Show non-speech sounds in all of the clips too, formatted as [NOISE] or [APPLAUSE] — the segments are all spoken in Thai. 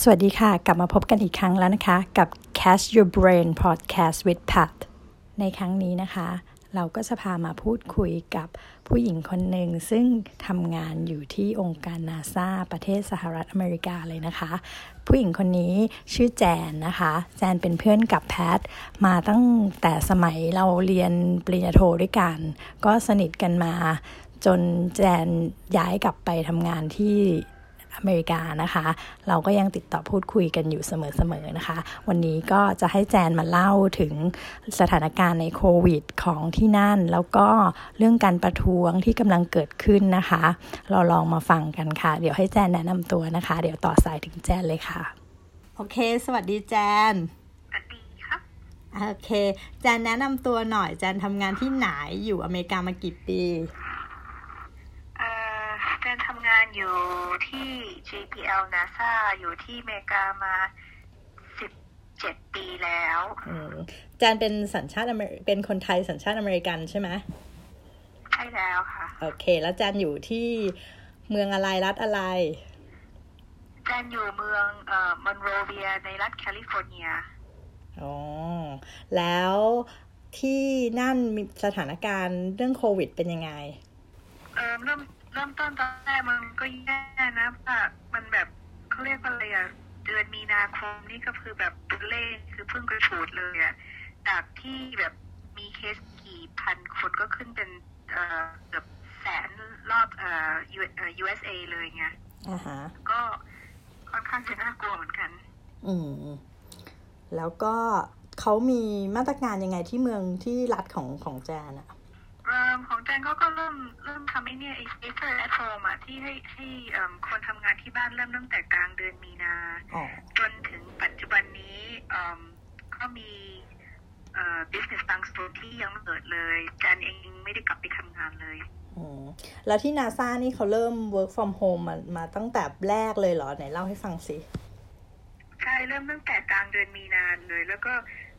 สวัสดีค่ะ กลับมาพบกันอีกครั้งแล้วนะคะ กับ Catch Your Brain Podcast with Pat ในครั้งนี้นะคะ เราก็จะพามาพูดคุยกับผู้หญิงคนหนึ่ง ซึ่งทำงานอยู่ที่องค์การนาซาประเทศสหรัฐอเมริกาเลยนะคะ ผู้หญิงคนนี้ชื่อแจนนะคะ แจนเป็นเพื่อนกับแพท มาตั้งแต่สมัยเราเรียนปริญญาโทด้วยกัน ก็สนิทกันมาจนแจนย้ายกลับไปทำงานที่ อเมริกานะคะ เราก็ยังติดต่อพูดคุยกันอยู่เสมอๆนะคะ วันนี้ก็จะให้แจนมาเล่าถึงสถานการณ์ในโควิดของที่นั่น แล้วก็เรื่องการประท้วงที่กำลังเกิดขึ้นนะคะ เราลองมาฟังกันค่ะ เดี๋ยวให้แจนแนะนำตัวนะคะ เดี๋ยวต่อสายถึงแจนเลยค่ะ โอเค สวัสดีแจนสวัสดีครับโอเค แจนแนะนำตัวหน่อย แจนทำงานที่ไหนอยู่อเมริกามากี่ปี เอ่อแจนทำงาน อยู่ที่ JPL NASA อยู่ที่อเมริกามา17ปีแล้วอืมแจนเป็นสัญชาติอเมริเป็นคนไทยสัญชาติอเมริกันใช่ไหมใช่แล้วค่ะ โอเค แล้วแจนอยู่ที่เมืองอะไรรัฐอะไรแจนอยู่เมืองเอ่อมอนโรเวียในรัฐแคลิฟอร์เนียอ๋อแล้วที่นั่นมีสถานการณ์เรื่องโควิดเป็นยังไง เอ่อเริ่ม เริ่มต้นตอนแรกมันก็แย่นะว่ามันแบบเขาเรียกว่าอะไรอะเดือนมีนาคมนี่ก็คือแบบตัวเลขคือเพิ่งกระฉูดเลยอะจากที่แบบมีเคสกี่พันคนก็ขึ้นเป็นเอ่อเกือบแสนรอบเอ่อ U- เอ่อ USA เลยไงอ่าฮะก็ค่อนข้างจะน่ากลัวเหมือนกัน อืม แล้วก็เขามีมาตรการยังไงที่เมืองที่รัฐของของแจนอะเอิ่มของแจนเขาก็เริ่มเริ่มทำไอ้เนี่ยไอ้ safer at home อะที่ให้ให้เอิ่มคนทำงานที่บ้านเริ่มตั้งแต่กลางเดือนมีนาอ๋อจนถึงปัจจุบันนี้เอิ่มก็มีเอ่อ business บางส่วนที่ยังไม่เปิดเลยแจนเองไม่ได้กลับไปทำงานเลยอืมแล้วที่นาซานี่เขาเริ่ม work from home มามาตั้งแต่แรกเลยเหรอ ไหนเล่าให้ฟังสิ ใช่ เริ่มตั้งแต่กลางเดือนมีนาเลย แล้วก็เอิ่ม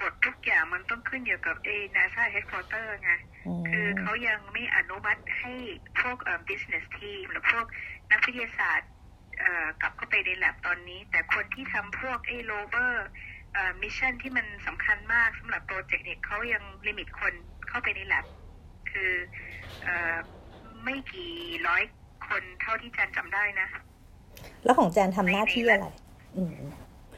กฎทุกอย่างมันต้องขึ้นอยู่กับเอ NASA headquarter ไงอืมคือเขายังไม่อนุมัติให้พวกเอ่อ business team หรือพวกนักวิทยาศาสตร์เอ่อกลับเข้าไปใน lab ตอนนี้ แต่คนที่ทำพวกไอ้ rover เอ่อ mission ที่มันสำคัญมากสำหรับโปรเจกต์เนี่ยเขายัง limit คนเข้าไปใน lab คือเอ่อไม่กี่ร้อยคนเท่าที่จันจำได้นะ แล้วของแจนทำหน้าที่อะไรอืม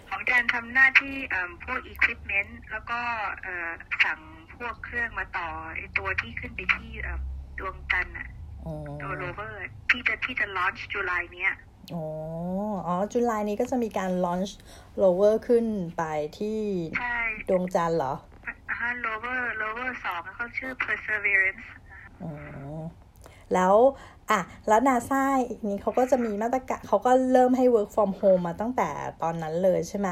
ของแจนทำหน้าที่เอิ่มพวก equipment แล้วก็เอ่อสั่งพวกเครื่องมาต่อไอ้ตัวที่ขึ้นไปที่เอ่อดวงจันทร์อะอ๋อตัวโรเวอร์ที่จะที่จะ launch จุลายเนี้ยอ๋อ อ๋อ จุลายนี้ก็จะมีการ launch rover ขึ้นไปที่ใช่ดวงจันทร์เหรออ่าฮะ rover rover สองเขาชื่อ perseverance อ๋อ แล้วอะแล้วนาซานี้เขาก็จะมีมาตรการเขาก็เริ่มให้ work from home มาตั้งแต่ตอนนั้นเลยใช่ไหม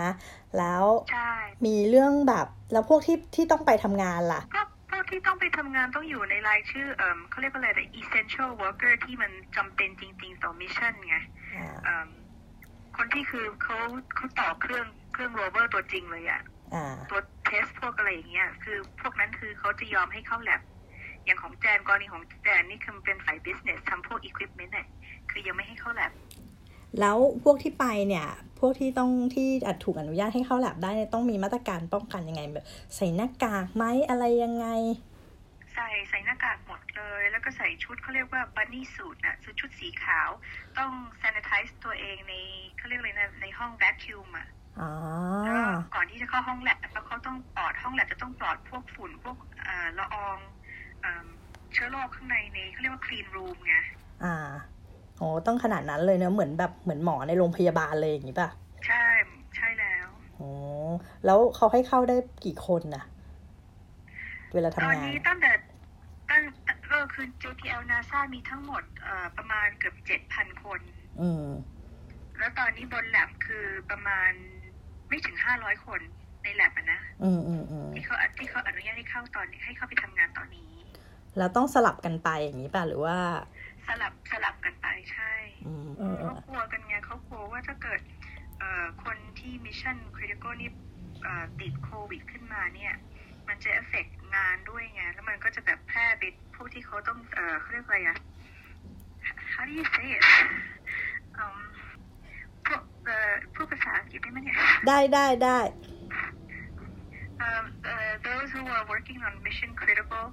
แล้วใช่มีเรื่องแบบแล้วพวกที่ที่ต้องไปทำงานล่ะก็พวกที่ต้องไปทำงานต้องอยู่ในรายชื่อเอ่มเขาเรียกว่าอะไรนะ essential worker ที่มันจำเป็นจริง ๆ ต่อมิชชั่นไงอ่าเอิ่มคนที่คือเขาเขาต่อเครื่องเครื่องโรเวอร์ตัวจริงเลยอะอ่าตัวเทสพวกอะไรอย่างเงี้ยคือพวกนั้นคือเขาจะยอมให้เข้าแลบ อย่างของแจนกรณีของแจนนี่คือมันเป็นสาย business ทำพวก equipment เนี่ยคือยังไม่ให้เข้าแลบแล้วพวกที่ไปเนี่ย พวกที่ต้องที่อาจถูกอนุญาตให้เข้าแลบได้เนี่ยต้องมีมาตรการป้องกันยังไงแบบใส่หน้ากากไหมอะไรยังไง ใส่ใส่หน้ากากหมดเลย แล้วก็ใส่ชุดเขาเรียกว่า bunny suit นะคือชุดสีขาว ต้อง sanitize ตัวเองในเขาเรียกอะไรนะในห้อง vacuum อะอ๋อแล้วก็ก่อนที่จะเข้าห้องแลบแล้วเขาต้องปลอดห้องแลบจะต้องปลอดพวกฝุ่นพวกเอ่อละออง เอิ่มเชื้อโรคข้างในในเขาเรียกว่า clean room ไงอ่าโอ้ต้องขนาดนั้นเลยเนอะเหมือนแบบเหมือนหมอในโรงพยาบาลเลยอย่างนี้ป่ะ ใช่ใช่แล้วโอ้แล้วเขาให้เข้าได้กี่คนน่ะเวลาตอนทำงานนี้ตั้งแต่ตั้งก็คือ JPL NASA มีทั้งหมดเอ่อประมาณเกือบเจ็ดพันคน อืม แล้วตอนนี้บนแลบคือประมาณไม่ถึงห้าร้อยคนในแลบอะนะ อืมอืมอืมที่เขาที่เขาอนุญาตให้เข้าตอนนี้ให้เข้าไปทำงานตอนนี้ แล้วต้องสลับกันไปอย่างนี้ป่ะหรือว่า สลับสลับกันไปใช่อืมเออเอเขากลัวกันไงเขากลัวว่าถ้าเกิดเอ่อคนที่ mission critical นี่เอ่อติดโควิดขึ้นมาเนี่ย มันจะเอฟเฟกงานด้วยไง แล้วมันก็จะแบบแพร่ไปพวกที่เขาต้องเอ่อเขาเรียกอะไรอะ how do you say it อืมพวกเอ่อพูดภาษาอังกฤษได้ไหมเนี่ยได้ได้ได้ um, uh, those who are working on mission critical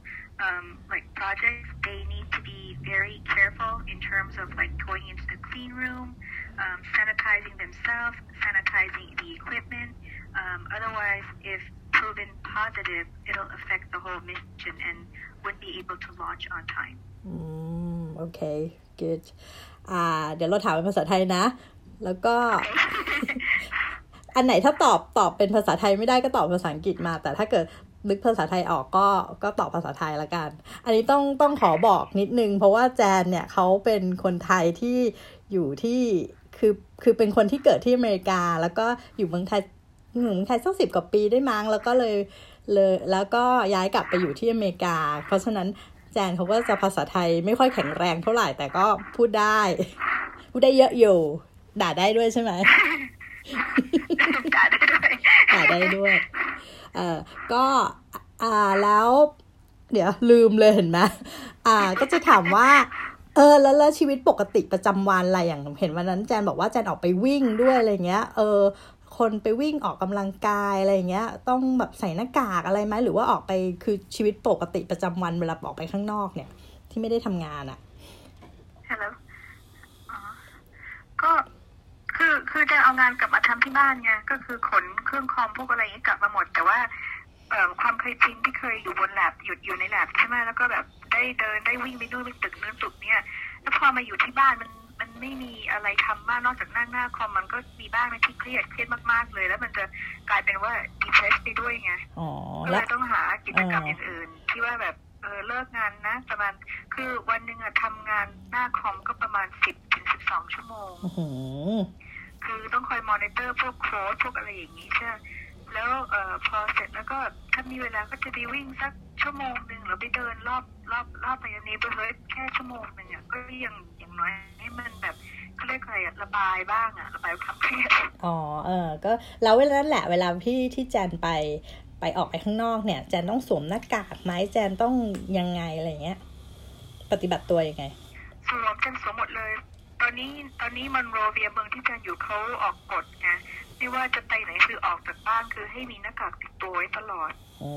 um, like projects, they need to be very careful in terms of like going into the clean room, um, sanitizing themselves, sanitizing the equipment. Um, otherwise, if proven positive, it'll affect the whole mission and wouldn't be able to launch on time. อืม โอเค good อ่า เดี๋ยวเราถามเป็นภาษาไทยนะ แล้วก็ อันไหนถ้าตอบตอบเป็นภาษาไทยไม่ได้ก็ตอบภาษาอังกฤษมา แต่ถ้าเกิด [LAUGHS] นึกภาษาไทยออกก็ก็ตอบภาษาไทยละกัน อันนี้ต้องต้องขอบอกนิดนึง เพราะว่าแจนเนี่ยเขาเป็นคนไทยที่อยู่ที่คือคือเป็นคนที่เกิดที่อเมริกา แล้วก็อยู่เมืองไทยอยู่เมืองไทยสักสิบกว่าปีได้มั้งแล้วก็เลยเลยแล้วก็ย้ายกลับไปอยู่ที่อเมริกา เพราะฉะนั้นแจนเขาก็จะภาษาไทยไม่ค่อยแข็งแรงเท่าไหร่แต่ก็พูดได้ พูดได้เยอะอยู่ ด่าได้ด้วยใช่ไหมด่าได้ด้วยด่าได้ด้วย เออก็อ่าแล้ว เดี๋ยวลืมเลยเห็นไหมอ่าก็จะถามว่าเออแล้วแล้วชีวิตปกติประจำวันอะไรอย่างเห็นวันนั้นแจนบอกว่าแจนออกไปวิ่งด้วยอะไรเงี้ย เออ คนไปวิ่งออกกำลังกายอะไรเงี้ย ต้องแบบใส่หน้ากากอะไรไหมหรือว่าออกไปคือชีวิตปกติประจำวันเวลาออกไปข้างนอกเนี่ย ที่ไม่ได้ทำงานอะ่ะฮัลโหลก็ คือคือจะเอางานกลับมาทำที่บ้านไงก็คือขนเครื่องคอมพวกอะไรอย่างนี้กลับมาหมด แต่ว่าเอ่อความเคยชินที่เคยอยู่บนแลบหยุดอยู่ในแลบใช่ไหมแล้วก็แบบได้เดินได้วิ่งไปนู่นไปตึกนู้นตึกเนี่ยแล้วพอมาอยู่ที่บ้านมันมันไม่มีอะไรทำมากนอกจากนั่งหน้าคอมมันก็มีบ้างนะที่เครียดเครียดมากๆเลย แล้วมันจะกลายเป็นว่า depress ไปด้วยไงอ๋อก็เลแล้วยต้องหากิจกรรมเอออื่นๆที่ว่าแบบเออเลิกงานนะประมาณคือวันหนึ่งอะทำงานหน้าคอมก็ประมาณสิบถึงสิบสองชั่วโมงอื้อหือ คือต้องคอยมอนิเตอร์พวกโค้ดพวกอะไรอย่างนี้ใช่ไหมแล้วเอ่อพอเสร็จแล้วก็ถ้ามีเวลาก็จะไปวิ่งสักชั่วโมงหนึ่งหรือไปเดินรอบรอบรอบไปในเบอร์แค่ชั่วโมงหนึ่งอะก็ยังอย่างน้อยให้มันแบบเขาเรียกอะไรอะระบายบ้างอะระบายความเครียดอ๋อเออก็แล้วเวลานั้นแหละเวลาที่ที่แจนไปไปออกไปข้างนอกเนี่ย แจนต้องสวมหน้ากากไหมแจนต้องยังไงอะไรเงี้ย ปฏิบัติตัวยังไงสวมกันสวมหมดเลย ตอนนี้ตอนนี้มอนโรเวียเมืองที่จันอยู่เขาออกกฎไงไม่ว่าจะไปไหนคือออกจากบ้านคือให้มีหน้ากากติดตัวไว้ตลอดอื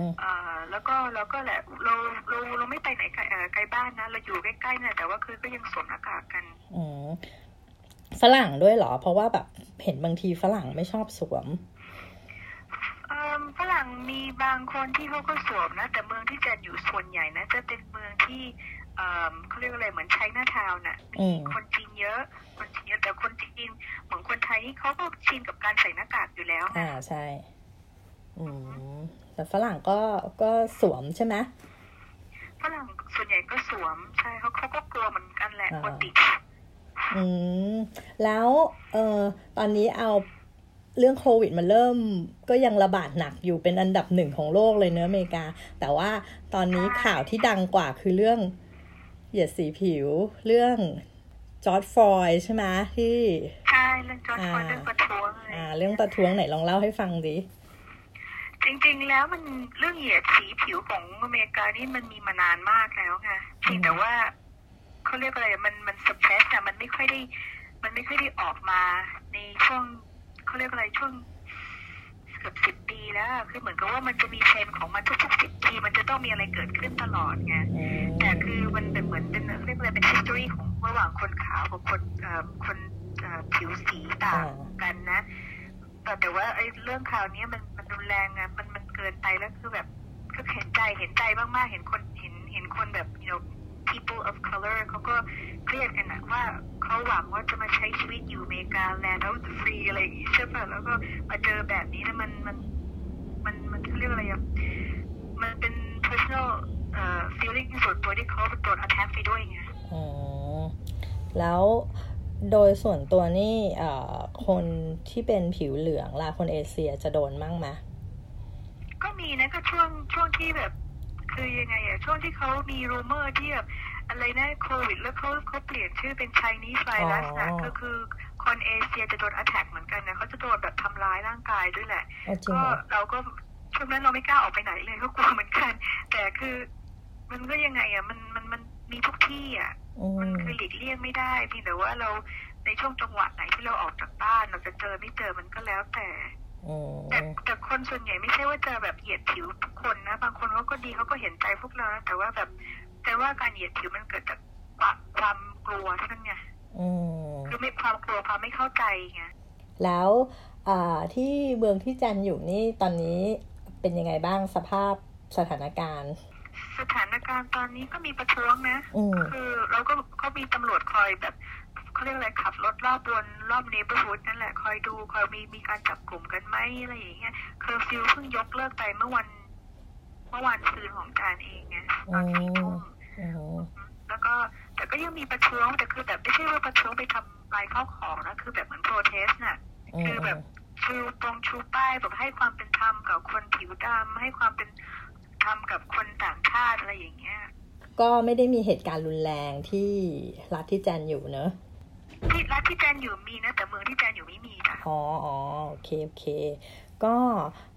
มอ่าแล้วก็เราก็แหละเราเราเราไม่ไปไหนไกลเอ่อไกลบ้านนะ เราอยู่ใกล้ๆนะแต่ว่าคือก็ยังสวมหน้ากากกันอืมฝรั่งด้วยเหรอ เพราะว่าแบบเห็นบางทีฝรั่งไม่ชอบสวมเอิ่มฝรั่งมีบางคนที่เขาก็สวมนะ แต่เมืองที่จันอยู่ส่วนใหญ่นะจะเป็นเมืองที่ เอิ่มเขาเรียกว่าอะไรเหมือนไชน่าทาวน์น่ะอืมคนจีนเยอะ คนจีนเยอะแต่คนจีนเหมือนคนไทยนี่เขาก็ชินกับการใส่หน้ากากอยู่แล้วอ่าใช่ อืมแต่ฝรั่งก็ก็สวมใช่ไหมฝรั่งส่วนใหญ่ก็สวมใช่เขาเขาก็กลัวเหมือนกันแหละอ่ากลัวติดอืมแล้วเออตอนนี้เอาเรื่องโควิดมันเริ่มก็ยังระบาดหนักอยู่เป็นอันดับหนึ่งของโลกเลยเนอะอเมริกา แต่ว่าตอนนี้ข่าวที่ดังกว่าคือเรื่อง เหยียดสีผิวเรื่องจอร์จฟลอยด์ใช่ไหมที่ใช่เรื่องจอร์จอ่าฟลอยด์เรื่องประท้วงเลยอ่า เรื่องประท้วงไหนลองเล่าให้ฟังดิจริงๆแล้วมันเรื่องเหยียดสีผิวของอเมริกานี่มันมีมานานมากแล้วไงเพียงแต่ว่าเขาเรียกอะไรมันมัน suppress อะมันไม่ค่อยได้ มันไม่ค่อยได้ออกมาในช่วงเขาเรียกอะไรช่วงเกือบสิบปีแล้วอะคือเหมือนกับว่ามันจะมีเทรนด์ของมันทุกๆสิบปีมันจะต้องมีอะไรเกิดขึ้นตลอดไงอืมแต่คือมันเป็นเหมือนเป็นเรียกอะไรเป็น history ของระหว่างคนขาวกับคนเอ่อคนเอ่อผิวสีต่างกันนะแต่แต่ว่าไอ้เรื่องข่าวเนี้ยมันมันรุนแรงอะมันมันเกินไปแล้วคือแบบก็เห็นใจเห็นใจมากๆเห็นคนเห็นเห็นคนแบบ you know people of color เขาก็เครียดกันนะว่าเขาหวังว่าจะมาใช้ชีวิตอยู่อเมริกา land of the free อะไรอย่างงี้ใช่ป่ะแล้วก็มาเจอแบบนี้แล้วมันมันมันมันเขาเรียกอะไรอะมันเป็น personal เอ่อ feeling ส่วนตัวที่เขาโดน attack ไปด้วยไงอืมแล้วโดยส่วนตัวนี่เอ่อคนที่เป็นผิวเหลืองล่ะคนเอเชียจะโดนมั่งไหมก็มีนะก็ช่วงช่วงที่แบบ คือยังไงอะช่วงที่เขามีรูเมอร์ที่แบบอะไรนะโควิด แล้วเขาเขาเปลี่ยนชื่อเป็น Chinese virus นะอ๋อก็คือคนเอเชียจะโดน attack เหมือนกันนะเขาจะโดนแบบทำร้ายร่างกายด้วยแหละเอาจริงก็เหรอเราก็ช่วงนั้นเราไม่กล้าออกไปไหนเลยก็กลัวเหมือนกัน แต่คือมันก็ยังไงอะมันมันมันมีทุกที่อะอืมันมคือหลีกเลี่ยงไม่ได้เพียงแต่ว่าเราในช่วงจังหวะไหนที่เราออกจากบ้านเราจะเจอไม่เจอมันก็แล้วแต่อืม แต่แต่คนส่วนใหญ่ไม่ใช่ว่าจะแบบเหยียดผิวทุกคนนะ บางคนเขาก็ดีเขาก็เห็นใจพวกเรานะแต่ว่าแบบ แต่ว่าการเหยียดผิวมันเกิดจากความความกลัวเท่านั้นไงอืมคือไม่ความกลัวความไม่เข้าใจไงแล้วอ่าที่เมืองที่แจนอยู่นี่ตอนนี้เป็นยังไงบ้างสภาพสถานการณ์ สถานการณ์ตอนนี้ก็มีประท้วงนะอืมคือเราก็ก็มีตำรวจคอยแบบ เขาเรียกอะไรขับรถรอบวนรอบ neighborhood นั่นแหละคอยดูคอยมีมีการจับกลุ่มกันไหมอะไรอย่างเงี้ยเคอร์ฟิวเพิ่งยกเลิกไปเมื่อวัน เมื่อวันคืนอังคารเองไงตอนสี่ทุ่มอืมแล้วก็แต่ก็ยังมีประท้วงแต่คือแบบไม่ใช่ว่าประท้วงไปทำลายข้าวของนะคือแบบเหมือน protest น่ะอืมคือแบบชูตรงชูป้ายแบบให้ความเป็นธรรมกับคนผิวดำให้ความเป็นธรรมกับคนต่างชาติอะไรอย่างเงี้ยก็ไม่ได้มีเหตุการณ์รุนแรงที่รัฐที่แจนอยู่เนอะ ที่รัฐที่แจนอยู่มีนะแต่เมืองที่แจนอยู่ไม่มีจ้ะอ๋ออ๋อโอเคโอเค ก็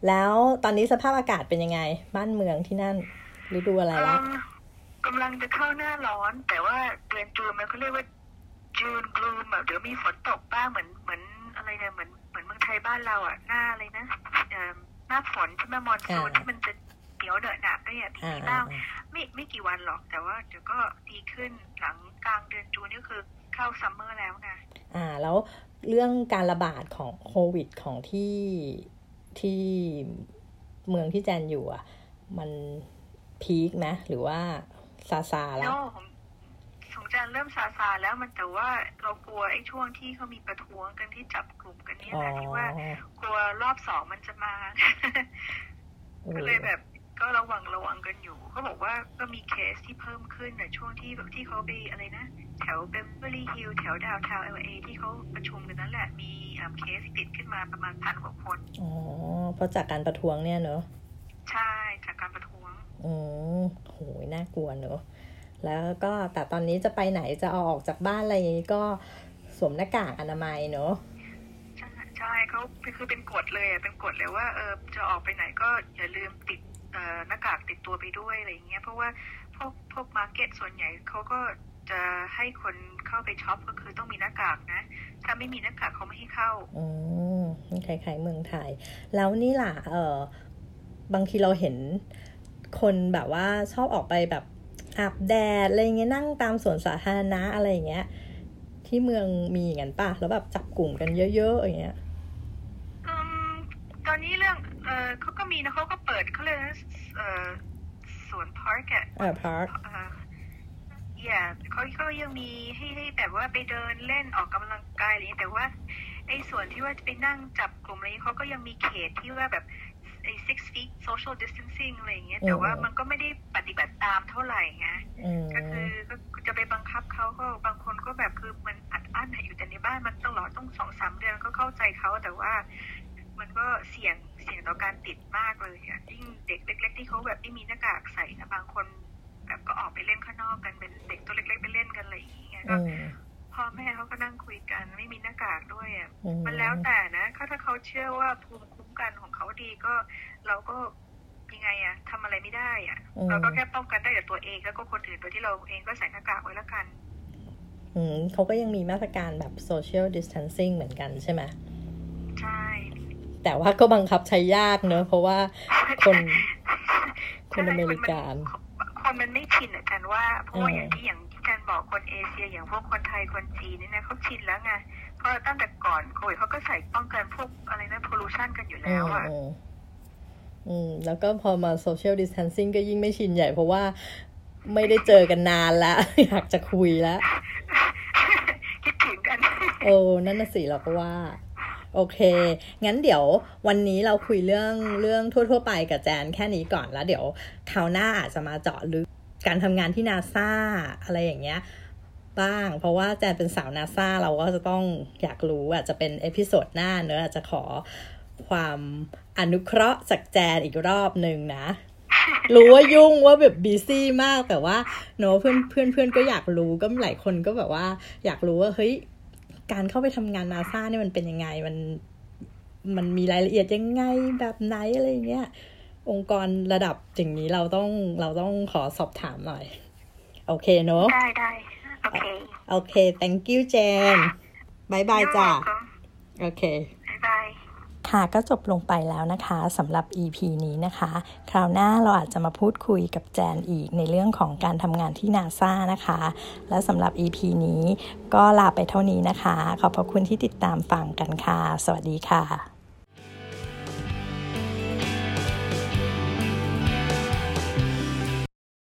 แล้วตอนนี้สภาพอากาศเป็นยังไง บ้านเมืองที่นั่นฤดูอะไรละเอิ่มกำลังจะเข้าหน้าร้อน แต่ว่าเดือนจูนมันเขาเรียกว่าจูนกลูมแบบเดี๋ยวมีฝนตกบ้างเหมือนเหมือนอะไรเนี่ยเหมือนเหมือนเมืองไทยบ้านเราอะหน้าอะไรนะเอิ่มหน้าฝนใช่ไหมมอนซูนที่มันจะเหนียวเหนอะหนักก็เนี่ยอ่ามีอ่าบ้างไม่ไม่กี่วันหรอก แต่ว่าเดี๋ยวก็ดีขึ้นหลังกลางเดือนจูนนี่คือ เข้าซัมเมอร์แล้วไงอ่า แล้วเรื่องการระบาดของโควิดของที่ที่เมืองที่แจนอยู่อะ มันพีคไหมหรือว่าซาซาแล้แล้ววผมสงจารเริ่มซาซาแล้วมันแต่ว่าเรากลัวไอ้ช่วงที่เขามีประท้วงกันที่จับกลุ่มกันเนี่ยอ๋อแหละที่ว่ากลัวรอบสองมันจะมาเออก็เลยแบบ ก็ระวังระวังกันอยู่เขาบอกว่าก็มีเคสที่เพิ่มขึ้นในช่วงที่แบบที่เขาไปอะไรนะ แถวเบเวอร์ลี่ฮิลแถวดาวทาวเอลเอที่เขาประชุมกันนั่นแหละ มีอ่าเคสติดขึ้นมาประมาณพันกว่าคน อ๋อ เพราะจากการประท้วงเนี่ยเนอะใช่จากการประท้วงอืมโหยน่ากลัวเนอะแล้วก็แต่ตอนนี้จะไปไหนจะเอาออกจากบ้านอะไรอย่างนี้ก็สวมหน้ากากอนามัยเนอะใช่ใช่เขาคือเป็นกฎเลยอะเป็นกฎเลยว่าเออจะออกไปไหนก็อย่าลืมติดเอ่อ หน้ากากติดตัวไปด้วยอะไรเงี้ยเพราะว่าพวกพวก market ส่วนใหญ่เขาก็จะให้คนเข้าไป shop ก็คือต้องมีหน้ากากนะ ถ้าไม่มีหน้ากากเขาไม่ให้เข้าอืมคล้ายๆเมืองไทย แล้วนี่ล่ะเออบางทีเราเห็นคนแบบว่าชอบออกไปแบบอาบแดดอะไรเงี้ยนั่งตามสวนสาธารณะอะไรเงี้ย ที่เมืองมีอย่างนั้นป่ะ แล้วแบบจับกลุ่มกันเยอะ ๆ อย่างเงี้ย องเออเขาก็มีนะเขาก็เปิดเขาเลยกนะเออสวน park อะอ่า park เอ่อ yeah เขาเขายังมีให้ให้แบบว่าไปเดินเล่นออกกำลังกายอะไรอย่างเงี้ยแต่ว่าไอ้ส่วนที่ว่าจะไปนั่งจับกลุ่มอะไรอย่างเงี้ยเขาก็ยังมีเขตที่ว่าแบบไอ้ six feet social distancing อะไรอย่างเงี้ย แต่ว่ามันก็ไม่ได้ปฏิบัติตามเท่าไหร่ไงอืมก็คือก็จะไปบังคับเขาก็บางคนก็แบบคือมันอัดอั้นอะอยู่แต่ในบ้านมันตลอดต้องสองสามเดือนก็เข้าใจเขาแต่ว่ามันก็เสี่ยง เสี่ยงต่อการติดมากเลยอะยิ่งเด็กเล็ก ๆ ที่เขาแบบไม่มีหน้ากากใส่นะบางคน แบบก็ออกไปเล่นข้างนอกกันเป็นเด็กตัวเล็ก ๆ ไปเล่นกันอะไรอย่างเงี้ยก็อืมพ่อแม่เขาก็นั่งคุยกันไม่มีหน้ากากด้วยอะอืมมันแล้วแต่นะเขาถ้าเขาเชื่อว่าภูมิคุ้มกันของเขาดีก็เราก็ยังไงอะทำอะไรไม่ได้อะอืมเราก็แค่ป้องกันได้แต่ตัวเองแล้วก็คนอื่นโดยที่เราเองก็ใส่หน้ากากไว้แล้วกัน อืมเขาก็ยังมีมาตรการแบบ social distancing เหมือนกันใช่ไหมใช่ แต่ว่าก็บังคับใช้ยากเนอะเพราะว่าคนคนอเมริกันคนมันไม่ชินอะจันว่าเพราะว่าอืมอย่างที่อย่างที่จันบอกคนเอเชีย อย่างพวกคนไทยคนจีนนี่นะเขาชินแล้วไงเพราะตั้งแต่ก่อนโควิดเขาก็ใส่ป้องกันพวกอะไรนะ pollution กันอยู่แล้วอะอืมอืม แล้วก็พอมา social distancing ก็ยิ่งไม่ชินใหญ่เพราะว่าไม่ได้เจอกันนานแล้วอยากจะคุยแล้วคิดถึงกัน โอ้นั่นน่ะสิเราก็ว่า โอเค งั้นเดี๋ยววันนี้เราคุยเรื่องเรื่องทั่ว ๆ ไปกับแจนแค่นี้ก่อนแล้วเดี๋ยวคราวหน้าอาจจะมาเจาะลึกการทำงานที่นาซาอะไรอย่างเงี้ยบ้าง เพราะว่าแจนเป็นสาวนาซาเราก็จะต้องอยากรู้อาจจะเป็น episode หน้าเนอะอาจจะขอความอนุเคราะห์จากแจนอีกรอบหนึ่งนะ รู้ว่ายุ่งว่าแบบ busy มากแต่ว่าเนอะเพื่อนเพื่อนเพื่อนก็อยากรู้ก็หลายคนก็แบบว่า อยากรู้ว่าเฮ้ย การเข้าไปทำงานนาซาเนี่ยมันเป็นยังไงมันมันมีรายละเอียดยังไงแบบไหนอะไรอย่างเงี้ยองค์กรระดับอย่างนี้เราต้องเราต้องขอสอบถามหน่อย โอเคเนอะได้ได้โอเคโอเค thank you แจน bye bye จ้ะโอเค bye bye ค่ะก็จบลงไปแล้วนะคะสำหรับ EP นี้นะคะ คราวหน้าเราอาจจะมาพูดคุยกับแจนอีกในเรื่องของการทำงานที่นาซานะคะ และสำหรับ EP นี้ก็ลาไปเท่านี้นะคะ ขอบพระคุณที่ติดตามฟังกันค่ะ สวัสดีค่ะ